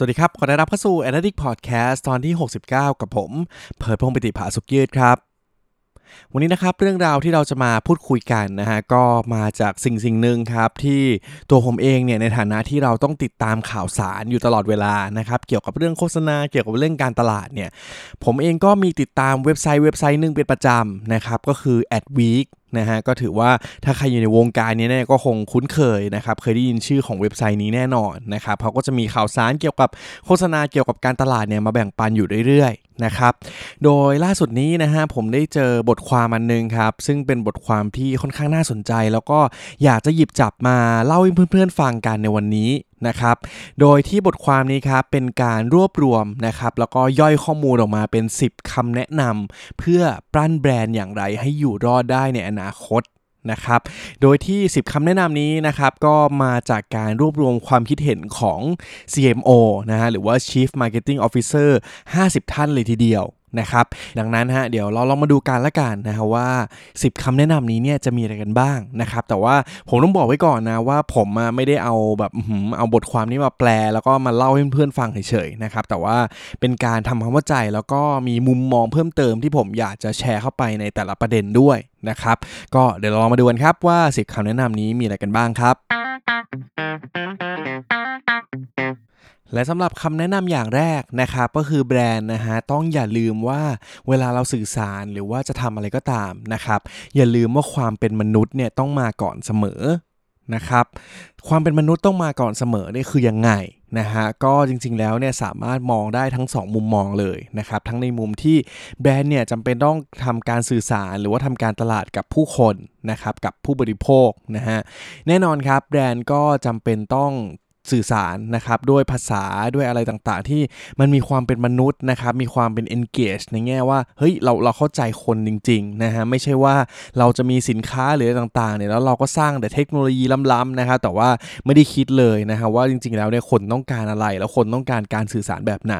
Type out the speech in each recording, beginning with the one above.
สวัสดีครับ ขอต้อนรับเข้าสู่ a n a l y t i c Podcast ตอนที่ 69 กับผม เพิร์ดพงปิติภาสุขยืดครับ วันนี้นะครับเรื่องราวที่เราจะมาพูดคุยกันนะฮะก็มาจากสิ่งสิ่งหนึ่งครับ ที่ตัวผมเองเนี่ยในฐานะที่เราต้องติดตามข่าวสารอยู่ตลอดเวลานะครับเกี่ยวกับเรื่องโฆษณาเกี่ยวกับเรื่องการตลาดเนี่ยผมเองก็มีติดตามเว็บไซต์เว็บไซต์หนึ่งเป็นประจำนะครับก็คือ Adweek นะฮะก็ถือว่าถ้าใครอยู่ในวงการนี้เนี่ยก็คงคุ้นเคยนะครับเคยได้ยินชื่อของเว็บไซต์นี้แน่นอนนะครับเขาก็จะมีข่าวสารเกี่ยวกับโฆษณาเกี่ยวกับการตลาดเนี่ยมาแบ่งปันอยู่เรื่อยๆนะครับโดยล่าสุดนี้นะฮะผมได้เจอบทความอันนึงครับซึ่งเป็นบทความที่ค่อนข้างน่าสนใจ แล้วก็อยากจะหยิบจับมาเล่าให้เพื่อนๆฟังกันในวันนี้ นะครับ โดยที่บทความนี้ครับเป็นการรวบรวมนะครับ แล้วก็ย่อยข้อมูลออกมาเป็น 10คำแนะนำเพื่อปรั้นแบรนด์อย่างไรให้อยู่รอดได้ในอนาคตนะครับ โดยที่ 10 คำแนะนำนี้นะครับ ก็มาจากการรวบรวมความคิดเห็นของ CMO นะฮะ หรือว่า Chief Marketing Officer 50 ท่านเลยทีเดียว นะครับ ดังนั้นฮะเดี๋ยวเราลองมาดูกันละกันนะฮะว่า 10คำแนะนำนี้เนี่ยจะมีอะไรกันบ้างนะครับ แต่ว่าผมต้องบอกไว้ก่อนนะว่าผมไม่ได้เอาแบบเอาบทความนี้มาแปล แล้วก็มาเล่าให้เพื่อนๆฟังเฉยๆนะครับ แต่ว่าเป็นการทำความเข้าใจแล้วก็มีมุมมองเพิ่มเติมที่ผมอยากจะแชร์เข้าไปในแต่ละประเด็นด้วยนะครับ ก็เดี๋ยวเราลองมาดูกันครับว่า 10คำแนะนำนี้มีอะไรกันบ้างครับ และสำหรับคำแนะนำอย่างแรกนะครับก็คือแบรนด์นะฮะต้องอย่าลืมว่าเวลาเราสื่อสารหรือว่าจะทำอะไรก็ตามนะครับอย่าลืมว่าความเป็นมนุษย์เนี่ยต้องมาก่อนเสมอนะครับความเป็นมนุษย์ต้องมาก่อนเสมอนี่คือยังไงนะฮะก็จริงๆแล้วเนี่ยสามารถมองได้ทั้ง 2 มุมมองเลยนะครับทั้งในมุมที่แบรนด์เนี่ยจำเป็นต้องทำการสื่อสาร หรือว่าทำการตลาดกับผู้คนนะครับกับผู้บริโภคนะฮะแน่นอนครับแบรนด์ก็จำเป็นต้อง สื่อสารนะครับด้วยภาษาด้วยอะไรต่างๆ ที่มันมีความเป็นมนุษย์นะครับมีความเป็น engage ในแง่ว่าเฮ้ยเราเราเข้าใจคนจริงๆนะฮะไม่ใช่ว่าเราจะมีสินค้าหรืออะไรต่างๆเนี่ยแล้วเราก็สร้างแต่เทคโนโลยีล้ำๆนะครับแต่ว่าไม่ได้คิดเลยนะฮะว่าจริงๆแล้วเนี่ยคนต้องการอะไร แล้วคนต้องการการสื่อสารแบบไหน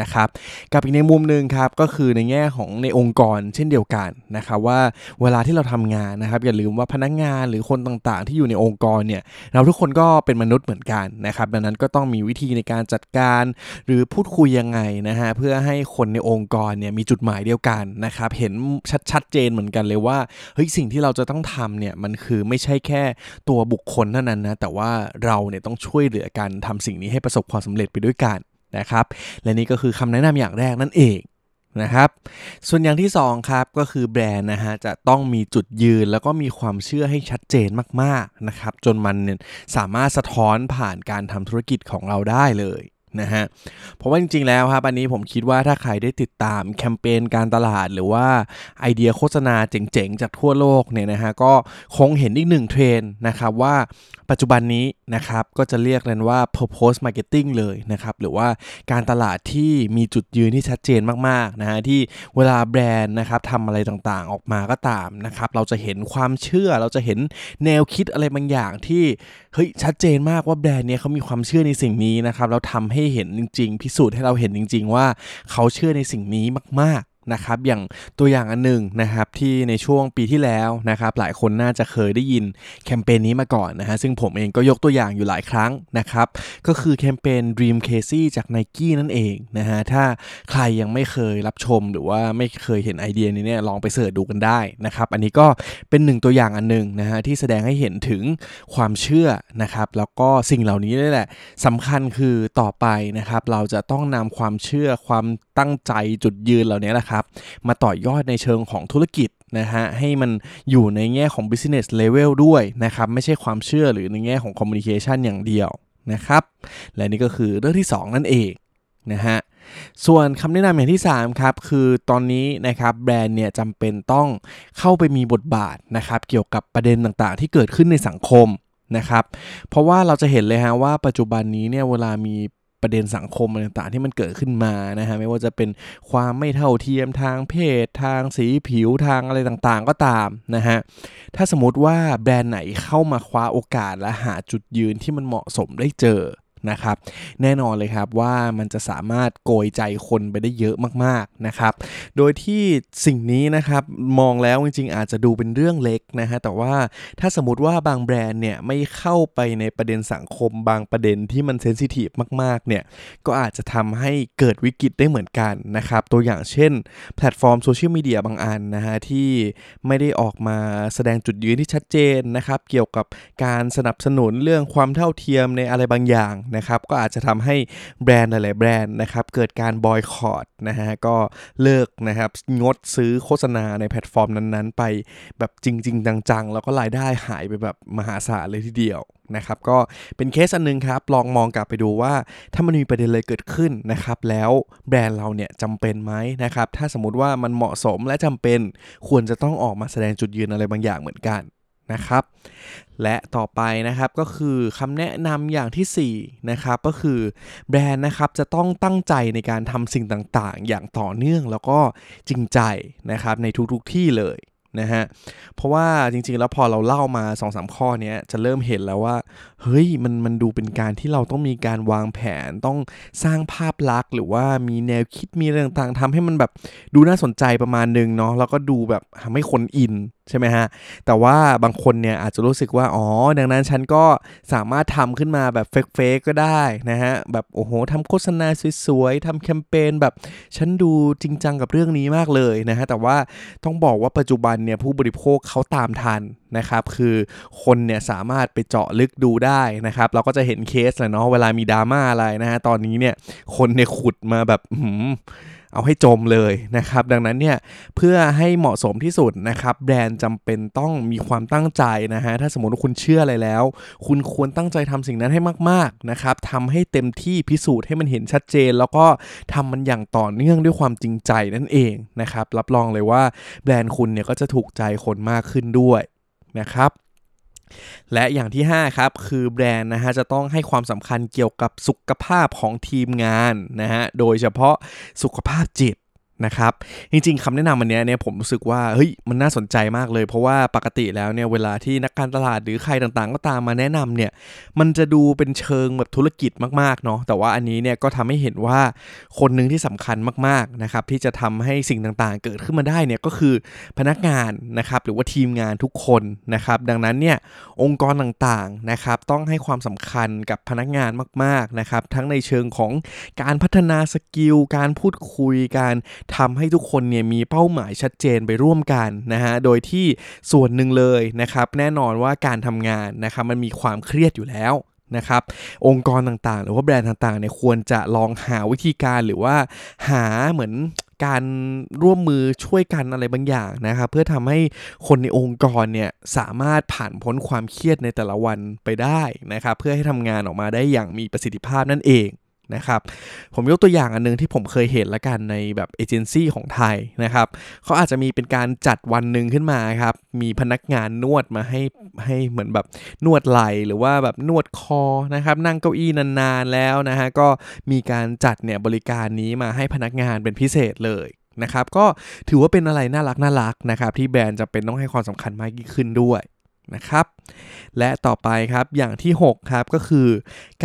นะครับกับอีกในมุมหนึ่งครับก็คือในแง่ของในองค์กรเช่นเดียวกันนะครับว่าเวลาที่เราทำงานนะครับอย่าลืมว่าพนักงานหรือคนต่างๆ ที่อยู่ในองค์กรเนี่ยเราทุกคนก็เป็นมนุษย์เหมือนกันนะครับดังนั้นก็ต้องมีวิธีในการจัดการ หรือพูดคุยยังไงนะฮะเพื่อให้คนในองค์กรเนี่ยมีจุดหมายเดียวกันนะครับเห็นชัดชัดเจนเหมือนกันเลยว่าเฮ้ยสิ่งที่เราจะต้องทำเนี่ยมันคือไม่ใช่แค่ตัวบุคคลเท่านั้นนะแต่ว่าเราเนี่ยต้องช่วยเหลือกันทำสิ่งนี้ให้ประสบความสำเร็จไปด้วยกัน นะครับ และนี่ก็คือคำแนะนำอย่างแรกนั่นเองนะครับ ส่วนอย่างที่2ครับก็คือแบรนด์นะฮะจะต้องมีจุดยืนแล้วก็มีความเชื่อให้ชัดเจนมากๆนะครับ จนมันเนี่ยสามารถสะท้อนผ่านการทำธุรกิจของเราได้เลย นะฮะเพราะว่าจริงๆแล้วครับอันนี้ผมคิดว่าถ้าใครได้ติดตามแคมเปญการตลาดหรือว่าไอเดียโฆษณาเจ๋งๆ จากทั่วโลกเนี่ยนะฮะก็คงเห็นอีกหนึ่งเทรนนะครับว่าปัจจุบันนี้นะครับก็จะเรียกกันว่า purpose marketing เลยนะครับหรือว่าการตลาดที่มีจุดยืนที่ชัดเจนมากๆนะฮะที่เวลาแบรนด์นะครับทำอะไรต่างๆออกมาก็ตามนะครับเราจะเห็นความเชื่อเราจะเห็นแนวคิดอะไรบางอย่างที่เฮ้ยชัดเจนมากว่าแบรนด์เนี้ยเขามีความเชื่อในสิ่งนี้นะครับแล้วทำให้เห็นจริง ๆ พิสูจน์ให้เราเห็นจริง ๆ ว่าเขาเชื่อในสิ่งนี้มาก นะครับอย่างตัวอย่างอันหนึ่งนะครับที่ในช่วงปีที่แล้วนะครับหลายคนน่าจะเคยได้ยินแคมเปญนี้มาก่อนนะฮะซึ่งผมเองก็ยกตัวอย่างอยู่หลายครั้งนะครับก็คือแคมเปญ Dream Casey จาก n i กี้นั่นเองนะฮะถ้าใครยังไม่เคยรับชมหรือว่าไม่เคยเห็นไอเดียนี้เนี่ยลองไปเสิร์ชดูกันได้นะครับอันนี้ก็เป็นหนึ่งตัวอย่างอันหนึ่งนะฮะที่แสดงให้เห็นถึงความเชื่อนะครับแล้วก็สิ่งเหล่านี้นี่แหละสำคัญคือต่อไปนะครับเราจะต้องนำความเชื่อความตั้งใจจุดยืนเหล่านี้แหละครับมาต่อยอดในเชิงของธุรกิจนะฮะให้มันอยู่ในแง่ของ business level ด้วยนะครับไม่ใช่ความเชื่อหรือในแง่ของ communication อย่างเดียวนะครับและนี่ก็คือเรื่องที่ 2 นั่นเองนะฮะส่วนคำแนะนำอย่างที่ 3 ครับ คือตอนนี้นะครับแบรนด์เนี่ยจำเป็นต้องเข้าไปมีบทบาทนะครับเกี่ยวกับประเด็นต่างๆ ที่เกิดขึ้นในสังคมนะครับเพราะว่าเราจะเห็นเลยฮะว่าปัจจุบันนี้เนี่ยเวลามี ประเด็นสังคมอะไรต่างๆที่มันเกิดขึ้นมานะฮะไม่ว่าจะเป็นความไม่เท่าเทียมทางเพศ ทางสีผิวทางอะไรต่างๆ ก็ตามนะฮะถ้าสมมติว่าแบรนด์ไหนเข้ามาคว้าโอกาสและหาจุดยืนที่มันเหมาะสมได้เจอ นะครับ แน่นอนเลยครับว่ามันจะสามารถโกยใจคนไปได้เยอะมากๆนะครับ โดยที่สิ่งนี้นะครับมองแล้วจริงๆ อาจจะดูเป็นเรื่องเล็กนะฮะแต่ว่าถ้าสมมติว่าบางแบรนด์เนี่ยไม่เข้าไปในประเด็นสังคมบางประเด็นที่มัน sensitive มากๆเนี่ยก็อาจจะทำให้เกิดวิกฤตได้เหมือนกันนะครับ ตัวอย่างเช่น แพลตฟอร์มโซเชียลมีเดียบางอันนะฮะที่ไม่ได้ออกมาแสดงจุดยืนที่ชัดเจนนะครับ เกี่ยวกับการสนับสนุนเรื่องความเท่าเทียมในอะไรบางอย่างนะครับก็อาจจะทำให้แบรนด์หลายๆแบรนด์นะครับเกิดการบอยคอตนะฮะก็เลิกนะครับงดซื้อโฆษณาในแพลตฟอร์มนั้นๆ ไปแบบจริง ๆ จังๆ แล้วก็รายได้หายไปแบบมหาศาลเลยทีเดียวนะครับก็เป็นเคสอันนึงครับ ลองมองกลับไปดูว่าถ้ามันมีประเด็นอะไรเกิดขึ้นนะครับ แล้วแบรนด์เราเนี่ยจำเป็นไหมนะครับ ถ้าสมมติว่ามันเหมาะสมและจำเป็นควรจะต้องออกมาแสดงจุดยืนอะไรบางอย่างเหมือนกัน นะครับ และต่อไปนะครับก็คือคำแนะนำอย่างที่4นะครับก็คือแบรนด์นะครับจะต้องตั้งใจในการทำสิ่งต่างๆ อย่างต่อเนื่องแล้วก็จริงใจนะครับในทุกๆที่เลยนะฮะ เพราะว่าจริงๆ แล้วพอเราเล่ามา2อสข้อนี้จะเริ่มเห็นแล้วว่า เฮ้ยมันมันดูเป็นการที่เราต้องมีการวางแผนต้องสร้างภาพลักษณ์ หรือว่ามีแนวคิดมีอะไรต่างๆทำให้มันแบบดูน่าสนใจประมาณนึงเนาะแล้วก็ดูแบบทำให้คนอินใช่ไหมฮะ แต่ว่าบางคนเนี่ยอาจจะรู้สึกว่า อ๋อ ดังนั้นฉันก็สามารถทำขึ้นมาแบบเฟกๆก็ได้นะฮะ แบบโอ้โหทำโฆษณาสวยๆทำแคมเปญแบบ ฉันดูจริงจังกับเรื่องนี้มากเลยนะฮะ แต่ว่าต้องบอกว่าปัจจุบันเนี่ยผู้บริโภคเขาตามทันนะครับ คือคนเนี่ยสามารถไปเจาะลึกดูได้นะครับ เราก็จะเห็นเคสเลยเนาะ เวลามีดราม่าอะไรนะฮะ ตอนนี้เนี่ยคนเนี่ยขุดมาแบบหืม เอาให้จมเลยนะครับ ดังนั้นเนี่ยเพื่อให้เหมาะสมที่สุดนะครับแบรนด์จำเป็นต้องมีความตั้งใจนะฮะถ้าสมมติว่าคุณเชื่ออะไรแล้ว คุณควรตั้งใจทำสิ่งนั้นให้มากๆนะครับทำให้เต็มที่พิสูจน์ให้มันเห็นชัดเจน แล้วก็ทำมันอย่างต่อเนื่องด้วยความจริงใจนั่นเองนะครับรับรองเลยว่าแบรนด์คุณเนี่ยก็จะถูกใจคนมากขึ้นด้วยนะครับ และอย่างที่ 5 ครับ คือแบรนด์นะฮะจะต้องให้ความสำคัญเกี่ยวกับสุขภาพของทีมงานนะฮะโดยเฉพาะสุขภาพจิต นะครับ จริงๆคำแนะนำอันนี้เนี่ยผมรู้สึกว่าเฮ้ยมันน่าสนใจมากเลย เพราะว่าปกติแล้วเนี่ยเวลาที่นักการตลาดหรือใครต่างๆ ก็ตามมาแนะนำเนี่ยมันจะดูเป็นเชิงแบบธุรกิจมากๆเนาะแต่ว่าอันนี้เนี่ยก็ทำให้เห็นว่าคนหนึ่งที่สำคัญมากๆนะครับที่จะทำให้สิ่งต่างๆ เกิดขึ้นมาได้เนี่ยก็คือพนักงานนะครับหรือว่าทีมงานทุกคนนะครับดังนั้นเนี่ยองค์กรต่างๆนะครับต้องให้ความสำคัญกับพนักงานมากๆนะครับทั้งในเชิงของการพัฒนาสกิลการพูดคุยการทำให้ทุกคนเนี่ยมีเป้าหมายชัดเจนไปร่วมกันนะฮะโดยที่ส่วนหนึ่งเลยนะครับแน่นอนว่าการทำงานนะครับมันมีความเครียดอยู่แล้วนะครับองค์กรต่างๆ หรือว่าแบรนด์ต่างๆเนี่ยควรจะลองหาวิธีการหรือว่าหาเหมือนการร่วมมือช่วยกันอะไรบางอย่างนะครับเพื่อทำให้คนในองค์กรเนี่ยสามารถผ่านพ้นความเครียดในแต่ละวันไปได้นะครับเพื่อให้ทำงานออกมาได้อย่างมีประสิทธิภาพนั่นเอง นะครับผมยกตัวอย่างอันนึงที่ผมเคยเห็นละกันในแบบเอเจนซี่ของไทยนะครับเขาอาจจะมีเป็นการจัดวันหนึ่งขึ้นมาครับมีพนักงานนวดมาให้ให้เหมือนแบบนวดไหล่หรือว่าแบบนวดคอนะครับนั่งเก้าอี้นานๆแล้วนะฮะก็มีการจัดเนี่ยบริการนี้มาให้พนักงานเป็นพิเศษเลยนะครับก็ถือว่าเป็นอะไรน่ารักน่ารักนะครับที่แบรนด์จะเป็นต้องให้ความสำคัญมากยิ่งขึ้นด้วย นะครับ และต่อไปครับอย่างที่ 6 ครับก็คือ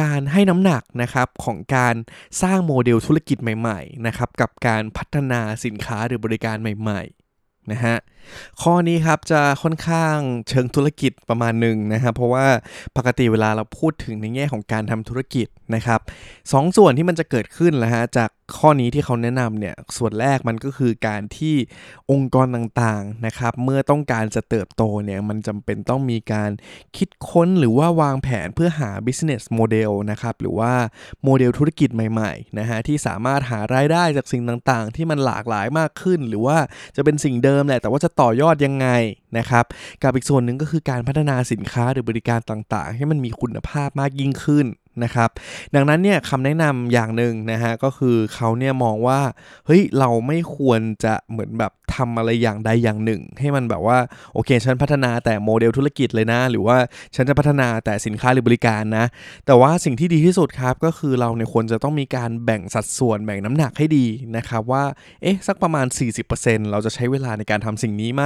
การให้น้ำหนักนะครับของการสร้างโมเดลธุรกิจใหม่ๆนะครับกับการพัฒนาสินค้าหรือบริการใหม่ๆนะฮะ ข้อนี้ครับจะค่อนข้างเชิงธุรกิจประมาณหนึ่งนะครับ เพราะว่าปกติเวลาเราพูดถึงในแง่ของการทำธุรกิจนะครับสองส่วนที่มันจะเกิดขึ้นนะฮะจากข้อนี้ที่เขาแนะนำเนี่ยส่วนแรกมันก็คือการที่องค์กรต่างๆนะครับ เมื่อต้องการจะเติบโตเนี่ยมันจำเป็นต้องมีการคิดค้นหรือว่าวางแผนเพื่อหา business model นะครับหรือว่าโมเดลธุรกิจใหม่ๆนะฮะที่สามารถหารายได้จากสิ่งต่างๆ ที่มันหลากหลายมากขึ้น หรือว่าจะเป็นสิ่งเดิมแหละแต่ว่าจะต่อยอดยังไงนะครับกับอีกส่วนหนึ่งก็คือการพัฒนาสินค้าหรือบริการต่างๆ ให้มันมีคุณภาพมากยิ่งขึ้น นะครับ ดังนั้นเนี่ยคำแนะนำอย่างหนึ่งนะฮะก็คือเขาเนี่ยมองว่าเฮ้ยเราไม่ควรจะเหมือนแบบทำอะไรอย่างใดอย่างหนึ่ง ให้มันแบบว่าโอเคฉันพัฒนาแต่โมเดลธุรกิจเลยนะ หรือว่าฉันจะพัฒนาแต่สินค้าหรือบริการนะ แต่ว่าสิ่งที่ดีที่สุดครับก็คือเราเนี่ยควรจะต้องมีการแบ่งสัดส่วนแบ่งน้ำหนักให้ดีนะครับว่าเอ๊ะสักประมาณ 40%เราจะใช้เวลาในการทำสิ่งนี้ไหม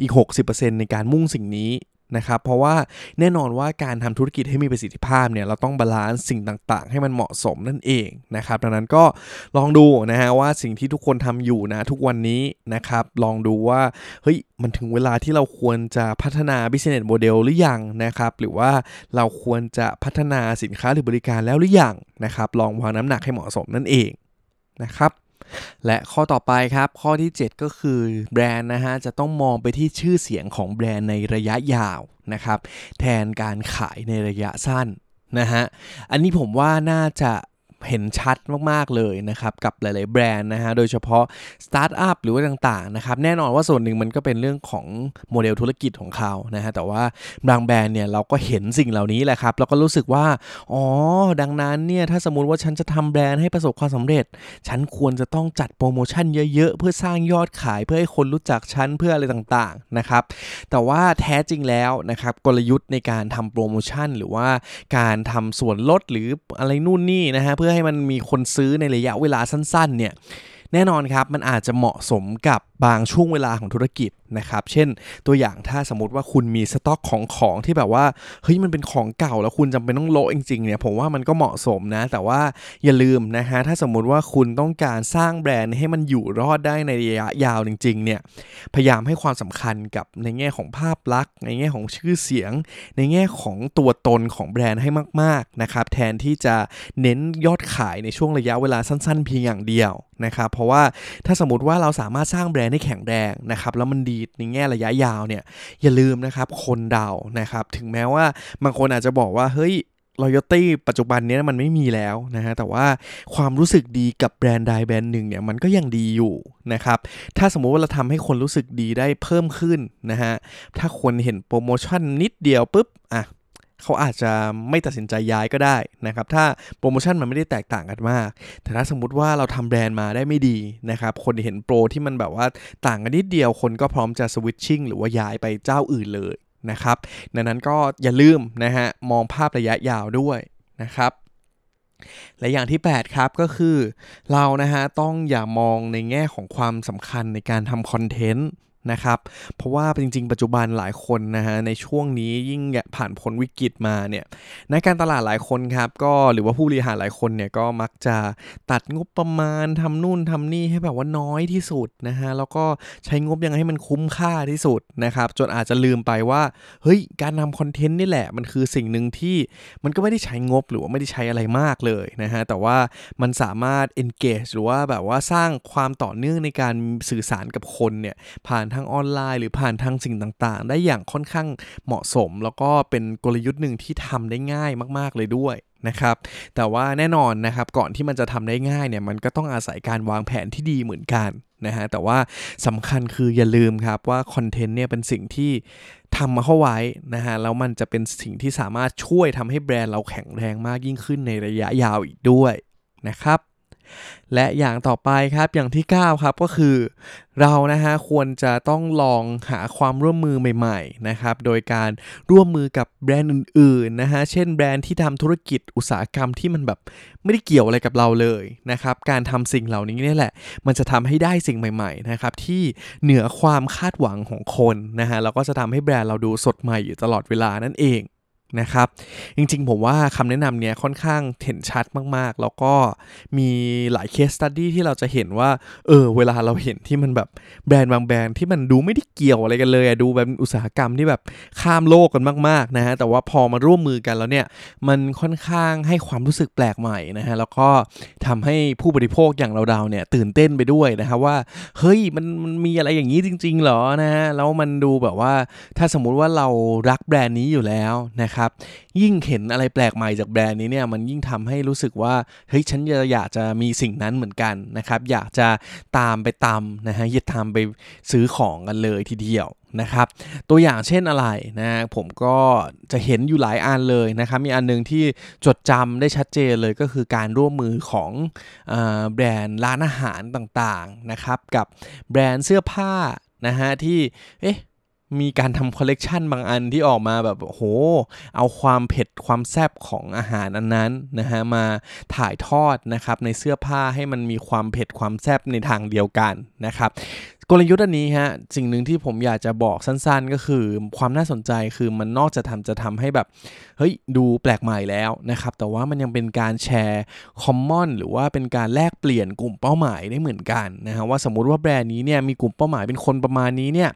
อีก 60%ในการมุ่งสิ่งนี้ นะครับเพราะว่าแน่นอนว่าการทำธุรกิจให้มีประสิทธิภาพเนี่ยเราต้อง balance สิ่งต่างๆ ให้มันเหมาะสมนั่นเองนะครับดังนั้นก็ลองดูนะฮะว่าสิ่งที่ทุกคนทำอยู่นะทุกวันนี้นะครับลองดูว่าเฮ้ยมันถึงเวลาที่เราควรจะพัฒนา business model หรือยังนะครับหรือว่าเราควรจะพัฒนาสินค้าหรือบริการแล้วหรือยังนะครับลองวางน้ำหนักให้เหมาะสมนั่นเองนะครับ และข้อต่อไปครับ ข้อที่ 7 ก็คือแบรนด์นะฮะจะต้องมองไปที่ชื่อเสียงของแบรนด์ในระยะยาวนะครับ แทนการขายในระยะสั้นนะฮะ อันนี้ผมว่าน่าจะ เห็นชัดมากๆเลยนะครับกับหลาย ๆ แบรนด์นะฮะโดยเฉพาะสตาร์ทอัพหรือว่าต่าง ๆ นะครับ แน่นอนว่าส่วนหนึ่งมันก็เป็นเรื่องของโมเดลธุรกิจของเขานะฮะแต่ว่าบางแบรนด์เนี่ยเราก็เห็นสิ่งเหล่านี้แหละครับแล้วก็รู้สึกว่า อ๋อ ดังนั้นเนี่ยถ้าสมมติว่าฉันจะทำแบรนด์ให้ประสบความสำเร็จ ฉันควรจะต้องจัดโปรโมชั่นเยอะ ๆ เพื่อสร้างยอดขายเพื่อให้คนรู้จักฉันเพื่ออะไรต่าง ๆ นะครับ แต่ว่าแท้จริงแล้วนะครับกลยุทธ์ในการทำโปรโมชั่น หรือว่าการทำส่วนลดหรืออะไรนู่นนี่นะฮะเพื่อให้มันมีคนซื้อในระยะเวลาสั้นๆเนี่ยแน่นอนครับมันอาจจะเหมาะสมกับบางช่วงเวลาของธุรกิจ นะครับ เช่นตัวอย่างถ้าสมมติว่าคุณมีสต็อกของของที่แบบว่าเฮ้ยมันเป็นของเก่าแล้วคุณจำเป็นต้องโละจริงๆเนี่ยผมว่ามันก็เหมาะสมนะ แต่ว่าอย่าลืมนะฮะถ้าสมมุติว่าคุณต้องการสร้างแบรนด์ให้มันอยู่รอดได้ในระยะยาวจริงๆเนี่ยพยายามให้ความสำคัญกับในแง่ของภาพลักษณ์ ในแง่ของชื่อเสียง ในแง่ของตัวตนของแบรนด์ให้มากๆนะครับแทนที่จะเน้นยอดขายในช่วงระยะเวลาสั้น ๆ เพียงอย่างเดียวนะครับเพราะว่าถ้าสมมติว่าเราสามารถสร้างแบรนด์ให้แข็งแรงนะครับแล้วมันดีในแง่ระยะยาวเนี่ยอย่าลืมนะครับคนเดานะครับถึงแม้ว่าบางคนอาจจะบอกว่าเฮ้ยรอยตี้ปัจจุบันนี้มันไม่มีแล้วนะฮะแต่ว่าความรู้สึกดีกับแบรนด์ใดแบรนด์หนึ่งเนี่ยมันก็ยังดีอยู่นะครับถ้าสมมุติว่าเราทำให้คนรู้สึกดีได้เพิ่มขึ้นนะฮะถ้าคนเห็นโปรโมชั่นนิดเดียวปุ๊บอะ เขาอาจจะไม่ตัดสินใจย้ายก็ได้นะครับ ถ้าโปรโมชั่นมันไม่ได้แตกต่างกันมาก แต่ถ้าสมมุติว่าเราทำแบรนด์มาได้ไม่ดีนะครับ คนเห็นโปรที่มันแบบว่าต่างกันนิดเดียว คนก็พร้อมจะสวิตชิ่งหรือว่าย้ายไปเจ้าอื่นเลยนะครับ ดังนั้นก็อย่าลืมนะฮะมองภาพระยะยาวด้วยนะครับและอย่างที่ 8 ครับก็คือ เรานะฮะต้องอย่ามองในแง่ของความสำคัญในการทำคอนเทนต์ นะครับ เพราะว่าจริงๆ ปัจจุบันหลายคนนะฮะในช่วงนี้ยิ่งผ่านพ้นวิกฤตมาเนี่ยในการตลาดหลายคนครับก็หรือว่าผู้บริหารหลายคนเนี่ยก็มักจะตัดงบประมาณทำนู่นทำนี่ให้แบบว่าน้อยที่สุดนะฮะแล้วก็ใช้งบยังไงให้มันคุ้มค่าที่สุดนะครับจนอาจจะลืมไปว่าเฮ้ยการทำคอนเทนต์นี่แหละมันคือสิ่งหนึ่งที่มันก็ไม่ได้ใช้งบหรือว่าไม่ได้ใช้อะไรมากเลยนะฮะแต่ว่ามันสามารถ engage หรือว่าแบบว่าสร้างความต่อเนื่องในการสื่อสารกับคนเนี่ยผ่านทางออนไลน์ หรือผ่านทางสิ่งต่างๆ ได้อย่างค่อนข้างเหมาะสม แล้วก็เป็นกลยุทธ์หนึ่งที่ทำได้ง่ายมากๆเลยด้วยนะครับแต่ว่าแน่นอนนะครับก่อนที่มันจะทำได้ง่ายเนี่ยมันก็ต้องอาศัยการวางแผนที่ดีเหมือนกันนะฮะแต่ว่าสำคัญคืออย่าลืมครับว่าคอนเทนต์เนี่ยเป็นสิ่งที่ทำมาเข้าไว้นะฮะแล้วมันจะเป็นสิ่งที่สามารถช่วยทำให้แบรนด์เราแข็งแรงมากยิ่งขึ้นในระยะยาวอีกด้วยนะครับ และอย่างต่อไปครับอย่างที่ 9 ครับก็คือ เรานะฮะควรจะต้องลองหาความร่วมมือใหม่ๆนะครับโดยการร่วมมือกับแบรนด์อื่นๆนะฮะเช่นแบรนด์ที่ทำธุรกิจอุตสาหกรรมที่มันแบบไม่ได้เกี่ยวอะไรกับเราเลยนะครับการทำสิ่งเหล่านี้นี่แหละ มันจะทำให้ได้สิ่งใหม่ๆนะครับที่เหนือความคาดหวังของคนนะฮะแล้วก็จะทำให้แบรนด์เราดูสดใหม่อยู่ตลอดเวลานั่นเอง นะครับ จริงๆ ผมว่าคำแนะนำเนี้ยค่อนข้างเห็นชัดมากๆ แล้วก็มีหลายเคสตัดดี้ที่เราจะเห็นว่า เออ เวลาเราเห็นที่มันแบบแบรนด์บางแบรนด์ที่มันดูไม่ได้เกี่ยวอะไรกันเลยอะดูแบบอุตสาหกรรมที่แบบข้ามโลกกันมากๆนะฮะ แต่ว่าพอมาร่วมมือกันแล้วเนี่ย มันค่อนข้างให้ความรู้สึกแปลกใหม่นะฮะ แล้วก็ทำให้ผู้บริโภคอย่างเราดาวเนี่ยตื่นเต้นไปด้วยนะครับว่า เฮ้ย มันมันมีอะไรอย่างนี้จริงๆเหรอนะฮะ แล้วมันดูแบบว่าถ้าสมมุติว่าเรารักแบรนด์นี้อยู่แล้วนะครับครับ ยิ่งเห็นอะไรแปลกใหม่จากแบรนด์นี้เนี่ยมันยิ่งทำให้รู้สึกว่าเฮ้ยฉันอยากจะมีสิ่งนั้นเหมือนกันนะครับ อยากจะตามไปตามนะฮะอยากตามไปซื้อของกันเลยทีเดียวนะครับตัวอย่างเช่นอะไรนะผมก็จะเห็นอยู่หลายอันเลยนะครับมีอันนึงที่จดจำได้ชัดเจนเลยก็คือการร่วมมือของอแบรนด์ร้านอาหารต่างๆนะครับกับแบรนด์เสื้อผ้านะฮะที่เอ๊ะ มีการทำคอลเลกชันบางอันที่ออกมาแบบโห เอาความเผ็ดความแซ่บของอาหารอันนั้นนะฮะมาถ่ายทอดนะครับในเสื้อผ้าให้มันมีความเผ็ดความแซ่บในทางเดียวกันนะครับ กลยุทธ์อันนี้ฮะสิ่งหนึ่งที่ผมอยากจะบอกสั้นๆ ก็คือความน่าสนใจคือมันนอกจะทำจะทำให้แบบเฮ้ยดูแปลกใหม่แล้วนะครับ แต่ว่ามันยังเป็นการแชร์คอมมอนหรือว่าเป็นการแลกเปลี่ยนกลุ่มเป้าหมายได้เหมือนกันนะฮะว่าสมมุติว่าแบรนด์นี้เนี่ยมีกลุ่มเป้าหมายเป็นคนประมาณนี้เนี่ย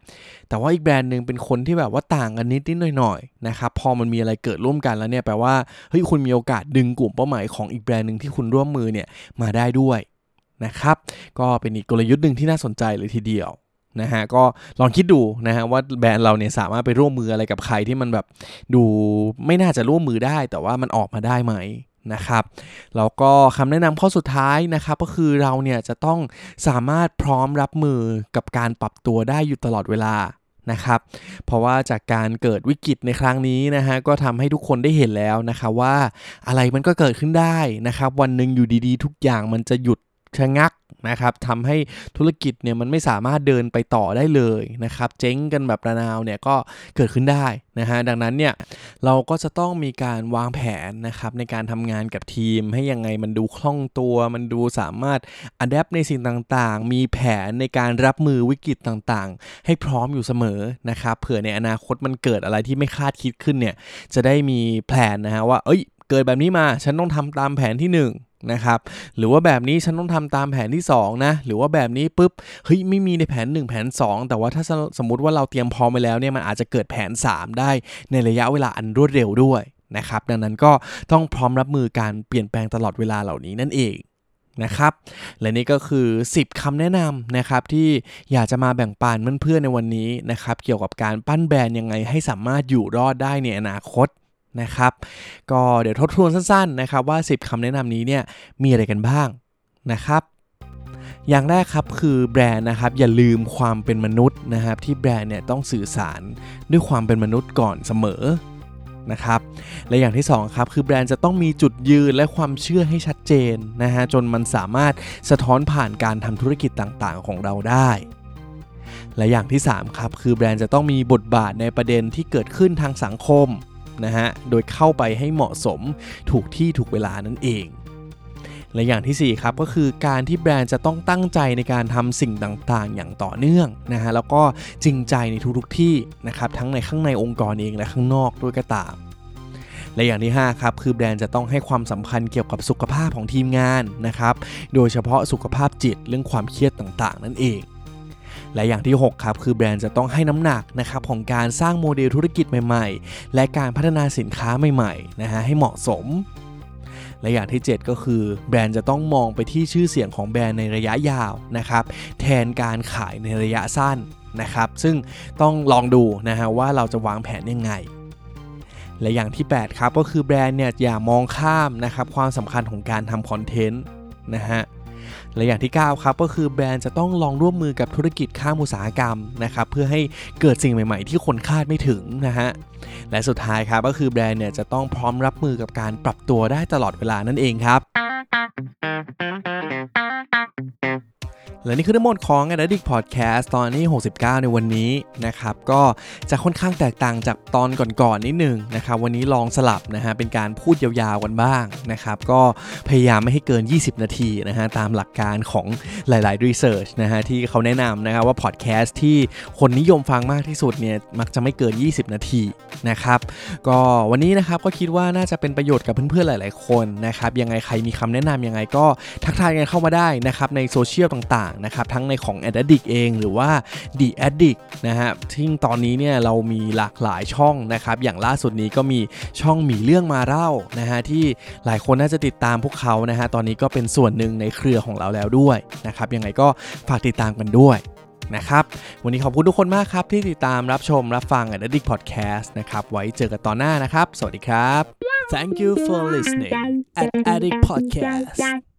แต่ว่าอีกแบรนด์หนึ่งเป็นคนที่แบบว่าต่างกันนิดนิดหน่อยๆนะครับพอมันมีอะไรเกิดร่วมกันแล้วเนี่ยแปลว่าเฮ้ยคุณมีโอกาสดึงกลุ่มเป้าหมายของอีกแบรนด์หนึ่งที่คุณร่วมมือเนี่ยมาได้ด้วย นะครับ ก็เป็นอีกกลยุทธ์หนึ่งที่น่าสนใจเลยทีเดียวนะฮะก็ลองคิดดูนะฮะว่าแบรนด์เราเนี่ยสามารถไปร่วมมืออะไรกับใครที่มันแบบดูไม่น่าจะร่วมมือได้ แต่ว่ามันออกมาได้ไหมนะครับแล้วก็คำแนะนำข้อสุดท้ายนะครับก็คือเราเนี่ยจะต้องสามารถพร้อมรับมือกับการปรับตัวได้อยู่ตลอดเวลานะครับเพราะว่าจากการเกิดวิกฤตในครั้งนี้นะฮะก็ทำให้ทุกคนได้เห็นแล้วนะครับว่าอะไรมันก็เกิดขึ้นได้นะครับวันหนึ่งอยู่ดีๆ ทุกอย่างมันจะหยุด ชะงักนะครับทำให้ธุรกิจเนี่ยมันไม่สามารถเดินไปต่อได้เลยนะครับ เจ๊งกันแบบระนาวเนี่ยก็เกิดขึ้นได้นะฮะดังนั้นเนี่ยเราก็จะต้องมีการวางแผนนะครับในการทำงานกับทีม ให้ยังไงมันดูคล่องตัว มันดูสามารถอัดแอปในสิ่งต่างๆ มีแผนในการรับมือวิกฤตต่างๆ ให้พร้อมอยู่เสมอนะครับเผื่อในอนาคตมันเกิดอะไรที่ไม่คาดคิดขึ้นเนี่ยจะได้มีแผนนะฮะว่าเอ้ยเกิดแบบนี้มาฉันต้องทำตามแผนที่ 1 นะครับ หรือว่าแบบนี้ฉันต้องทำตามแผนที่ 2 นะ หรือว่าแบบนี้ปุ๊บ เฮ้ย ไม่มีในแผน 1 แผน 2 แต่ว่าถ้าสมมติว่าเราเตรียมพร้อมไปแล้วเนี่ย มันอาจจะเกิดแผน 3 ได้ในระยะเวลาอันรวดเร็วด้วยนะครับ ดังนั้นก็ต้องพร้อมรับมือการเปลี่ยนแปลงตลอดเวลาเหล่านี้นั่นเองนะครับ และนี่ก็คือ 10คำแนะนำนะครับที่อยากจะมาแบ่งปันเพื่อนๆในวันนี้นะครับ เกี่ยวกับการปั้นแบรนด์ยังไงให้สามารถอยู่รอดได้ในอนาคต นะครับ ก็เดี๋ยวทบทวนสั้นๆนะครับว่า 10คำแนะนำนี้เนี่ยมีอะไรกันบ้างนะครับอย่างแรกครับคือแบรนด์นะครับอย่าลืมความเป็นมนุษย์นะครับที่แบรนด์เนี่ยต้องสื่อสารด้วยความเป็นมนุษย์ก่อนเสมอนะครับและอย่างที่2ครับคือแบรนด์จะต้องมีจุดยืนและความเชื่อให้ชัดเจนนะฮะจนมันสามารถสะท้อนผ่านการทำธุรกิจต่างๆ ของเราได้ และอย่างที่3ครับคือแบรนด์จะต้องมีบทบาทในประเด็นที่เกิดขึ้นทางสังคม นะฮะ โดยเข้าไปให้เหมาะสมถูกที่ถูกเวลานั่นเอง และอย่างที่ 4 ครับก็คือการที่แบรนด์จะต้องตั้งใจในการทำสิ่งต่างๆ อย่างต่อเนื่องนะฮะแล้วก็จริงใจในทุกๆที่นะครับทั้งในข้างในองค์กรเองและข้างนอกด้วยก็ตามและอย่างที่ 5 ครับ คือแบรนด์จะต้องให้ความสำคัญเกี่ยวกับสุขภาพของทีมงานนะครับ โดยเฉพาะสุขภาพจิตเรื่องความเครียดต่างๆ นั่นเอง และอย่างที่ 6 ครับคือแบรนด์จะต้องให้น้ำหนักนะครับของการสร้างโมเดลธุรกิจใหม่ๆ และการพัฒนาสินค้าใหม่ๆนะฮะให้เหมาะสมและอย่างที่ 7 ก็คือแบรนด์จะต้องมองไปที่ชื่อเสียงของแบรนด์ในระยะยาวนะครับแทนการขายในระยะสั้นนะครับ ซึ่งต้องลองดูนะฮะว่าเราจะวางแผนยังไง และอย่างที่ 8 ครับก็คือแบรนด์เนี่ยอย่ามองข้ามนะครับความสำคัญของการทำคอนเทนต์นะฮะ และอย่างที่ 9 ครับก็คือแบรนด์จะต้องลองร่วมมือกับธุรกิจข้ามอุตสาหกรรมนะครับเพื่อให้เกิดสิ่งใหม่ ๆ ที่คนคาดไม่ถึงนะฮะและสุดท้ายครับก็คือแบรนด์เนี่ยจะต้องพร้อมรับมือกับการปรับตัวได้ตลอดเวลานั่นเองครับ และนี่คือทั้งหมดของ a d d i c t Podcast ตอนที่69 ในวันนี้นะครับ ก็จะค่อนข้างแตกต่างจากตอนก่อนๆนนิดนึงนะครับ วันนี้ลองสลับนะฮะ เป็นการพูดยาวๆกันบ้างนะครับ ก็พยายามไม่ให้เกิน 20 นาทีนะฮะ ตามหลักการของหลายๆ research นะฮะ ที่เขาแนะนำนะครับว่า podcast ที่คนนิยมฟังมากที่สุดเนี่ย มักจะไม่เกิน 20 นาทีนะครับ ก็วันนี้นะครับก็คิดว่าน่าจะเป็นประโยชน์กับเพื่อนๆหลาย ๆ คนนะครับ ยังไงใครมีคำแนะนำยังไงก็ทักทายกันเข้ามาได้นะครับในโซเชียลต่างนะครับทั้งในของ Addict เองหรือว่า The Addict นะฮะที่ตอนนี้เนี่ยเรามีหลากหลายช่องนะครับอย่างล่าสุดนี้ก็มีช่องมีเรื่องมาเล่านะฮะที่หลายคนน่าจะติดตามพวกเขานะฮะตอนนี้ก็เป็นส่วนหนึ่งในเครือของเราแล้วด้วยนะครับยังไงก็ฝากติดตามกันด้วยนะครับวันนี้ขอบคุณทุกคนมากครับ ที่ติดตามรับชมรับฟัง Addict Podcast นะครับไว้เจอกันตอนหน้านะครับ สวัสดีครับ Thank you for listening at Addict Podcast